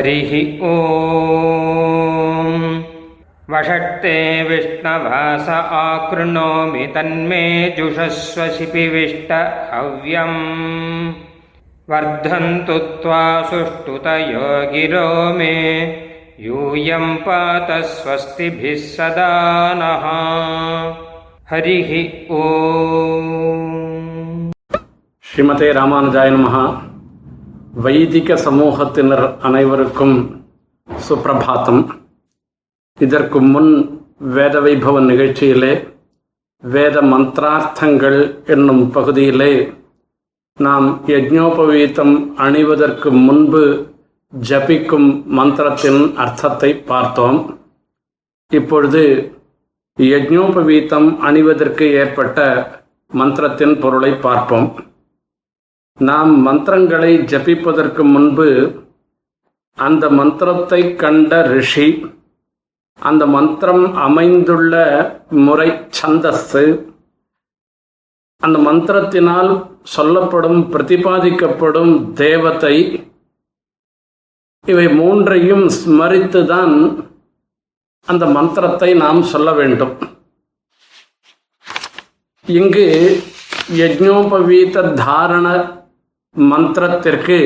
हरिः ओ वषट्ते विष्णवास आकृणोमि तन्मे तन्मेजुषस्व शिपिविष्टहव्यम् वर्धन्तु त्वा सुष्ठुतयो गिरो मे। यूयम् पात स्वस्तिभिः सदा नः। हरिः ओ श्रीमते रामानुजाय नमः। வைதிக சமூகத்தினர் அனைவருக்கும் சுப்பிரபாத்தம். இதற்கு முன் வேத வைபவ நிகழ்ச்சியிலே வேத மந்திரார்த்தங்கள் என்னும் பகுதியிலே நாம் யஜ்ஞோபவீதம் அணிவதற்கு முன்பு ஜபிக்கும் மந்திரத்தின் அர்த்தத்தை பார்த்தோம். இப்பொழுது யஜ்ஞோபவீதம் அணிவதற்கு ஏற்பட்ட மந்திரத்தின் பொருளை பார்ப்போம். நாம் மந்திரங்களை ஜபிப்பதற்கு முன்பு அந்த மந்திரத்தை கண்ட ரிஷி அந்த மந்திரம் அமைந்துள்ள முறை சந்தஸ்து அந்த மந்திரத்தினால் சொல்லப்படும் பிரதிபாதிக்கப்படும் தேவத்தை இவை மூன்றையும் ஸ்மரித்துதான் அந்த மந்திரத்தை நாம் சொல்ல வேண்டும். இங்கு யஜ்னோபவீத தாரண மந்திரத்திற்கு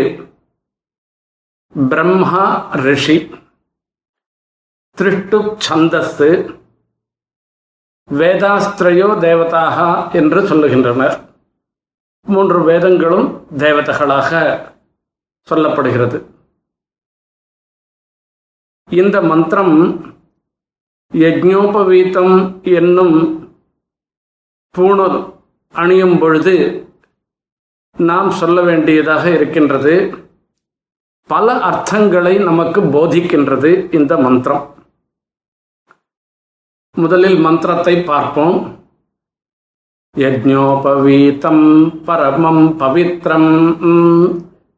பிரம்மா ரிஷி திருஷ்டு சந்தஸ்து வேதாஸ்திரையோ தேவதாக என்று சொல்லுகின்றனர். மூன்று வேதங்களும் தேவதைகளாக சொல்லப்படுகிறது. இந்த மந்திரம் யஜ்ஞோபவீதம் என்னும் பூணல் அணியும் பொழுது நாம் சொல்ல வேண்டியதாக இருக்கின்றது. பல அர்த்தங்களை நமக்கு போதிக்கின்றது இந்த மந்திரம். முதலில் மந்திரத்தை பார்ப்போம். யஜ்ஞோபவீதம் பரமம் பவித்ரம்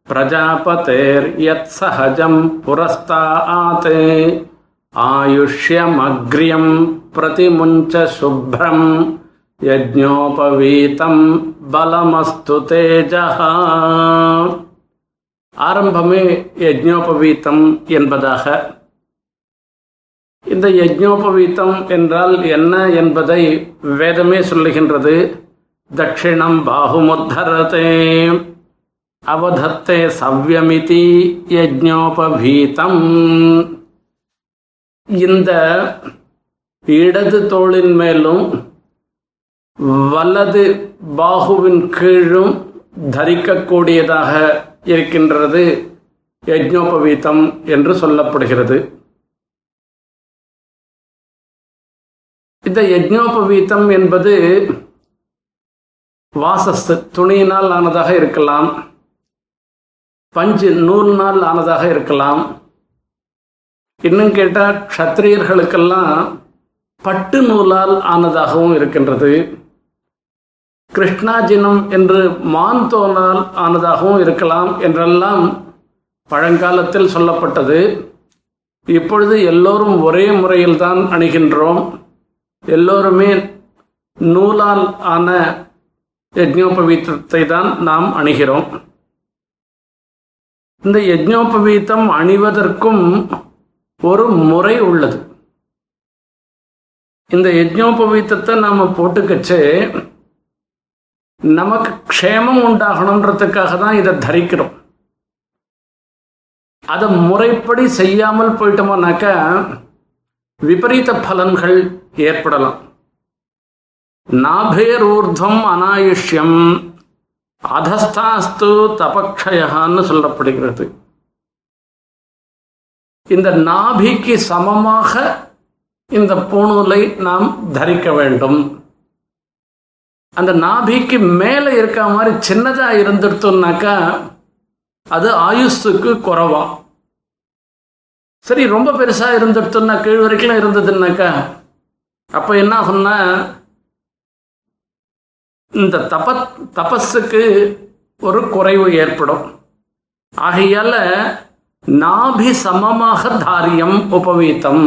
பிரஜாபதேர் யத் சஹஜம் புரஸ்தாத் ஆயுஷ்யமக்ரியம் பிரதிமுஞ்ச சுப்ரம் யஜ்ஞோபவீதம் பலமஸ்து தேஜः ஆரம்பமே யஜ்ஞோபவீத்தம் என்பதாக. இந்த யஜ்ஞோபவீத்தம் என்றால் என்ன என்பதை வேதமே சொல்லுகின்றது. தட்சிணம் பாகுமுத்தரதே அவதத்தே சவ்யமிதி யஜ்ஞோபவீதம் இந்த இடது தோளின் மேலும் வலது பாகுவின் கீழும் தரிக்கக்கூடியதாக இருக்கின்றது யஜ்ஞோபவீதம் என்று சொல்லப்படுகிறது. இந்த யஜ்ஞோபவீதம் என்பது வாசஸ்து துணியினால் ஆனதாக இருக்கலாம் பஞ்சு நூல்னால் ஆனதாக இருக்கலாம். இன்னும் கேட்டால் க்ஷத்திரியர்களுக்கெல்லாம் பட்டு நூலால் ஆனதாகவும் இருக்கின்றது. கிருஷ்ணாஜினம் என்று மான் தோனால் ஆனதாகவும் இருக்கலாம் என்றெல்லாம் பழங்காலத்தில் சொல்லப்பட்டது. இப்பொழுது எல்லோரும் ஒரே முறையில் தான் அணுகின்றோம். எல்லோருமே நூலால் ஆன யஜ்னோபவீத்தத்தை தான் நாம் அணுகிறோம். இந்த யஜ்னோபவீத்தம் அணிவதற்கும் ஒரு முறை உள்ளது. இந்த யஜ்னோபவீத்தத்தை நாம் போட்டுக்கச்சு நமக்கு க்ஷேமம் உண்டாகணுன்றதுக்காக தான் இதை தரிக்கிறோம். அதை முறைப்படி செய்யாமல் போயிட்டோம்னாக்க விபரீத பலன்கள் ஏற்படலாம். நாபேரூர்துவம் அனாயுஷ்யம் அதஸ்தாஸ்து தபக்ஷயான்னு சொல்லப்படுகிறது. இந்த நாபிக்கு சமமாக இந்த பூணூலை நாம் தரிக்க வேண்டும். அந்த நாபிக்கு மேலே இருக்க மாதிரி சின்னதாக இருந்துட்டோம்னாக்கா அது ஆயுஸுக்கு குறவா. சரி ரொம்ப பெருசாக இருந்துட்டோம்னா கீழ் வரைக்கும் இருந்ததுன்னாக்கா அப்போ என்ன ஆகும்னா இந்த தப தபஸுக்கு ஒரு குறைவு ஏற்படும். ஆகையால நாபி சமமாக தாரியம் உபவீத்தம்.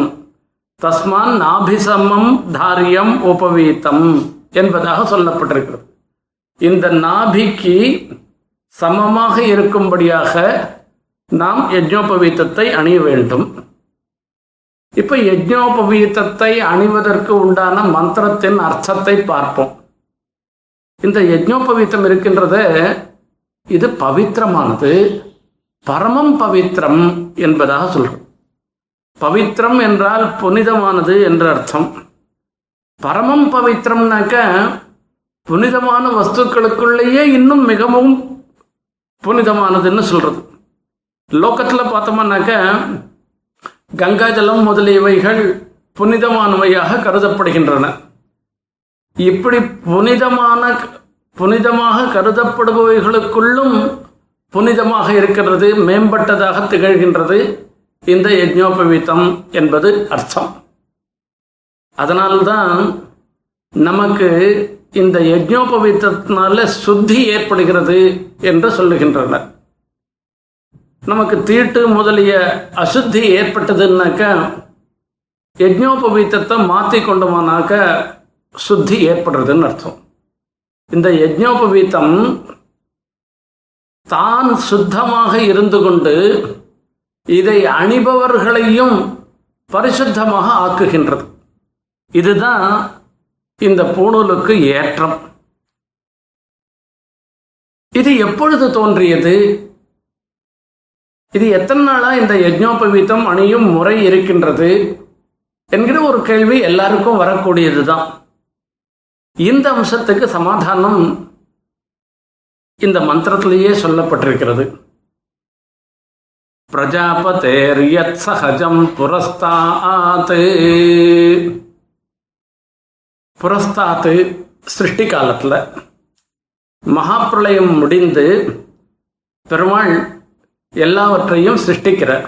தஸ்மான் நாபிசமம் தாரியம் உபவீத்தம். என்பதாக சொல்லப்பட்டிருக்கிறது. இந்த நாபிக்கு சமமாக இருக்கும்படியாக நாம் யஜ்னோபவீத்தத்தை அணிய வேண்டும். இப்ப யஜ்னோபவீத்தத்தை அணிவதற்கு உண்டான மந்திரத்தின் அர்த்தத்தை பார்ப்போம். இந்த யஜ்னோபவீத்தம் இருக்கின்றது இது பவித்திரமானது. பரமம் பவித்திரம் என்பதாக சொல்றோம். பவித்திரம் என்றால் புனிதமானது என்ற அர்த்தம். பரமம் பவித்திரம்னாக்க புனிதமான வஸ்துக்களுக்குள்ளேயே இன்னும் மிகவும் புனிதமானதுன்னு சொல்றது. லோக்கத்தில் பார்த்தோம்னாக்க கங்காஜலம் முதலியவைகள் புனிதமானவையாக கருதப்படுகின்றன. இப்படி புனிதமான புனிதமாக கருதப்படுபவைகளுக்குள்ளும் புனிதமாக இருக்கிறது மேம்பட்டதாக திகழ்கின்றது இந்த யஜ்னோபவீத்தம் என்பது அர்த்தம். அதனால்தான் நமக்கு இந்த யஜ்னோபவீத்தத்தினால சுத்தி ஏற்படுகிறது என்று சொல்லுகின்றனர். நமக்கு தீட்டு முதலிய அசுத்தி ஏற்பட்டதுன்னாக்க யஜ்னோபவீத்தத்தை மாற்றி கொண்டோமானாக்க சுத்தி ஏற்படுறதுன்னு அர்த்தம். இந்த யஜ்னோபவீத்தம் தான் சுத்தமாக இருந்து கொண்டு இதை அணிபவர்களையும் பரிசுத்தமாக ஆக்குகின்றது. இதுதான் இந்த பூணூலுக்கு ஏற்றம். இது எப்பொழுது தோன்றியது? இது எத்தனை நாளா இந்த யஜ்னோபவீதம் அணியும் முறை இருக்கின்றது என்கிற ஒரு கேள்வி எல்லாருக்கும் வரக்கூடியதுதான். இந்த அம்சத்துக்கு சமாதானம் இந்த மந்திரத்திலேயே சொல்லப்பட்டிருக்கிறது. பிரஜாபதேர் யத் சகஜம் புரஸ்தாத். புரஸ்தாத்து சிருஷ்டி காலத்தில் மகாப்பிரளயம் முடிந்து பெருமாள் எல்லாவற்றையும் சிருஷ்டிக்கிறார்.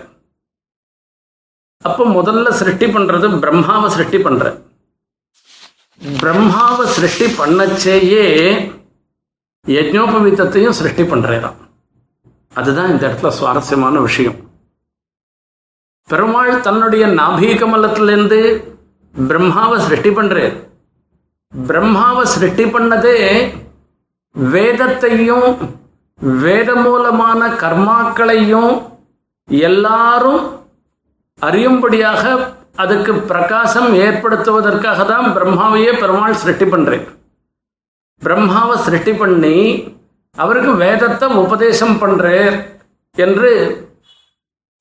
அப்போ முதல்ல சிருஷ்டி பண்றது பிரம்மாவை சிருஷ்டி பண்ணுற பிரம்மாவை சிருஷ்டி பண்ணச்சேயே யஜ்னோபவீத்தத்தையும் சிருஷ்டி பண்றாராம். அதுதான் இந்த இடத்துல சுவாரஸ்யமான விஷயம். பெருமாள் தன்னுடைய நாபீகமலத்திலிருந்து பிரம்மாவை சிருஷ்டி பண்றார். பிரம்மாவை சிருஷ்டி பண்ணதே வேதத்தையும் வேத மூலமான கர்மாக்களையும் எல்லாரும் அறியும்படியாக அதுக்கு பிரகாசம் ஏற்படுத்துவதற்காக தான் பிரம்மாவையே பெருமாள் சிருஷ்டி பண்ணுறேன் பிரம்மாவை சிருஷ்டி பண்ணி அவருக்கு வேதத்தை உபதேசம் பண்ணுறேன் என்று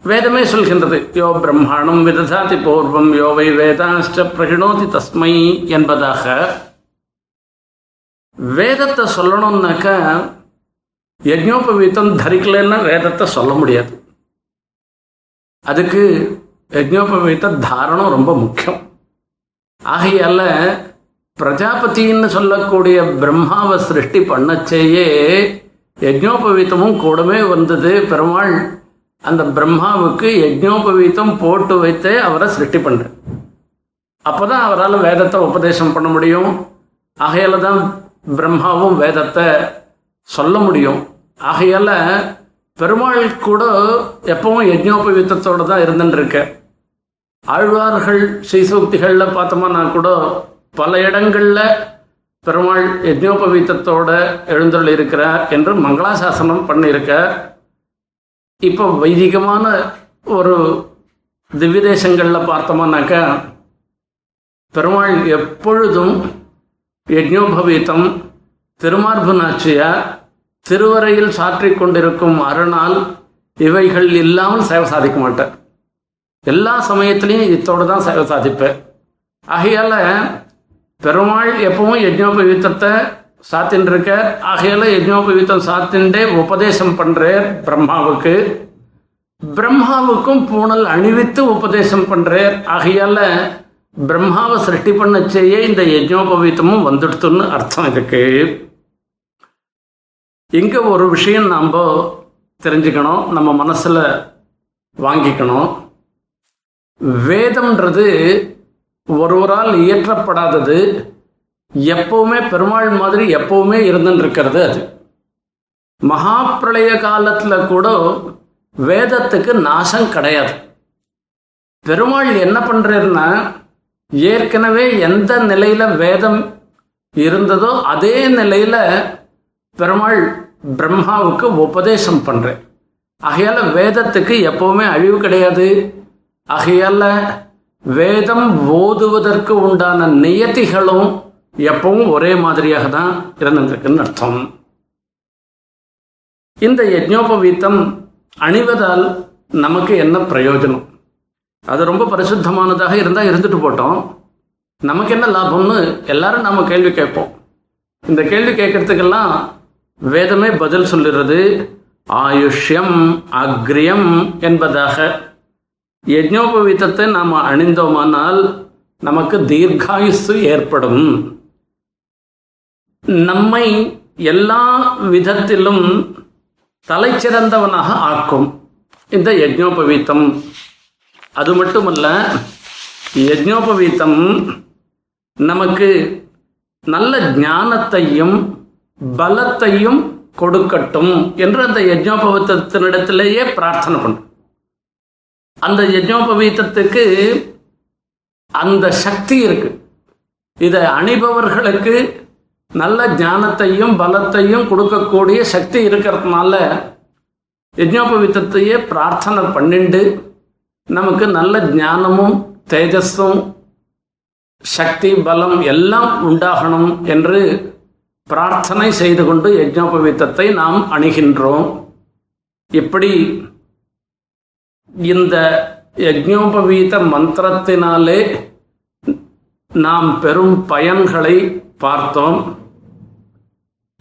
வேதமே சொல்கின்றது. யோ பிரம்மாணம் விததாதி பூர்வம் யோவை வேதாஷ்ட பிரகிணோதி தஸ்மை என்பதாக. வேதத்தை சொல்லணும்னாக்க யஜ்னோபவீத்தம் தரிக்கலன்னா வேதத்தை சொல்ல முடியாது. அதுக்கு யஜ்னோபவீத்த தாரணம் ரொம்ப முக்கியம். ஆகையால பிரஜாபதின்னு சொல்லக்கூடிய பிரம்மாவை சிருஷ்டி பண்ணச்சேயே யஜ்னோபவீத்தமும் கூடவே வந்தது பெருமாள் அந்த பிரம்மாவுக்கு யஜ்னோபவீத்தம் போட்டு வைத்தே அவரை சிருஷ்டி பண்ற. அப்போதான் அவரால் வேதத்தை உபதேசம் பண்ண முடியும். ஆகையால தான் பிரம்மாவும் வேதத்தை சொல்ல முடியும். ஆகையால பெருமாள் கூட எப்பவும் யஜ்னோபவீத்தத்தோடு தான் இருந்துருக்க ஆழ்வார்கள் ஸ்ரீசூக்திகளில் பார்த்தோம்னா கூட பல இடங்களில் பெருமாள் யஜ்னோபவீத்தத்தோட எழுந்தருள் இருக்கிறார் என்று மங்களாசாசனம் பண்ணியிருக்கார் இப்போ வைதிகமான ஒரு திவ்ய தேசங்களில் பார்த்தோம்னாக்கா பெருமாள் எப்பொழுதும் யஜ்னோபவீத்தம் திருமார்பு நாச்சியார் திருவரையில் சாற்றி கொண்டிருக்கும் அருணால் இவைகள் இல்லாமல் சேவை சாதிக்க மாட்டேன். எல்லா சமயத்திலையும் இத்தோடு தான் சேவை சாதிப்பேன். ஆகையால் பெருமாள் எப்பவும் யஜ்னோபவீத்தத்தை சாத்தின் இருக்கார் ஆகையால யஜ்னோபவீத்தம் சாத்தின்றே உபதேசம் பண்றார் பிரம்மாவுக்கு. பிரம்மாவுக்கும் பூணல் அணிவித்து உபதேசம் பண்றார். ஆகையால பிரம்மாவை சிருஷ்டி பண்ணச்சேயே இந்த யஜ்னோபவீதமும் வந்துடுத்துன்னு அர்த்தம் இருக்கு இங்க ஒரு விஷயம் நாம் தெரிஞ்சுக்கணும் நம்ம மனசுல வாங்கிக்கணும். வேதம்ன்றது ஒருவரால் இயற்றப்படாதது எப்பவுமே பெருமாள் மாதிரி எப்பவுமே இருந்துன்னு இருக்கிறது அது. மகா பிரளய காலத்துல கூட வேதத்துக்கு நாசம் கிடையாது. பெருமாள் என்ன பண்றாருன்னா ஏற்கனவே எந்த நிலையில வேதம் இருந்ததோ அதே நிலையில பெருமாள் பிரம்மாவுக்கு உபதேசம் பண்றேன் ஆகையால வேதத்துக்கு எப்பவுமே அழிவு கிடையாது. ஆகையால வேதம் ஓதுவதற்கு உண்டான நியத்திகளும் எப்பவும் ஒரே மாதிரியாக தான் இருந்திருக்குன்னு அர்த்தம். இந்த யஜ்ஞோபவீத்தம் அணிவதால் நமக்கு என்ன பிரயோஜனம்? அது ரொம்ப பரிசுத்தமானதாக இருந்தால் இருந்துட்டு போட்டோம். நமக்கு என்ன லாபம்னு எல்லாரும் நாம் கேள்வி கேட்போம். இந்த கேள்வி கேட்கறதுக்கெல்லாம் வேதமே பதில் சொல்லுறது ஆயுஷ்யம் அக்ரியம் என்பதாக. யஜ்ஞோபவீத்தத்தை நாம் அணிந்தோமானால் நமக்கு தீர்காயுசு ஏற்படும். நம்மை எல்லா விதத்திலும் தலைச்சிறந்தவனாக ஆக்கும். இந்த யஜ்னோபவீத்தம் அது மட்டுமல்ல யஜ்னோபவீத்தம் நமக்கு நல்ல ஞானத்தையும் பலத்தையும் கொடுக்கட்டும் என்று அந்த யஜ்ஞோபவீத்தத்தினிடத்திலேயே பிரார்த்தனை பண்ணும். அந்த யஜ்னோபவீத்தத்துக்கு அந்த சக்தி இருக்கு. இதை அணிபவர்களுக்கு நல்ல ஞானத்தையும் பலத்தையும் கொடுக்கக்கூடிய சக்தி இருக்கிறதுனால யஜ்ஞோபவீத்தத்தையே பிரார்த்தனை பண்ணிண்டு நமக்கு நல்ல ஞானமும் தேஜஸும் சக்தி பலம் எல்லாம் உண்டாகணும் என்று பிரார்த்தனை செய்து கொண்டு யஜ்ஞோபவீத்தத்தை நாம் அணுகின்றோம். இப்படி இந்த யஜ்னோபவீத மந்திரத்தினாலே நாம் பெரும் பயன்களை பார்த்தோம்.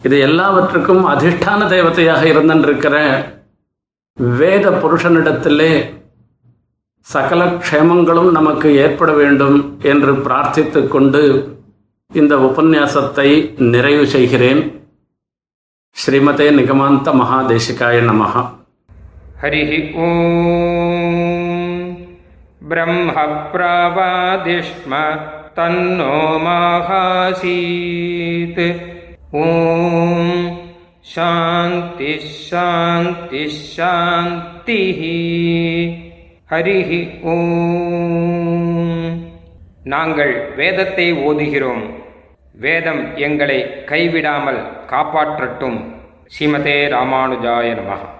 இது எல்லாவற்றுக்கும் அதிஷ்டான தெய்வத்தையாக இருந்திருக்கிற வேத புருஷனிடத்திலே சகல க்ஷேமங்களும் நமக்கு ஏற்பட வேண்டும் என்று பிரார்த்தித்து கொண்டு இந்த உபன்யாசத்தை நிறைவு செய்கிறேன். ஸ்ரீமதே நிகமாந்த மகாதேசிகாய நமக ஹரி ஓம். பிரம்ம பிராவாதிஷ்ம தன்னோ மாகாசீத். ஓம் சாந்தி ஷாந்தி ஷாந்தி ஹரிஹி ஓம் நாங்கள் வேதத்தை ஓதுகிறோம். வேதம் எங்களை கைவிடாமல் காப்பாற்றட்டும். ஸ்ரீமதே ராமானுஜாய நமகா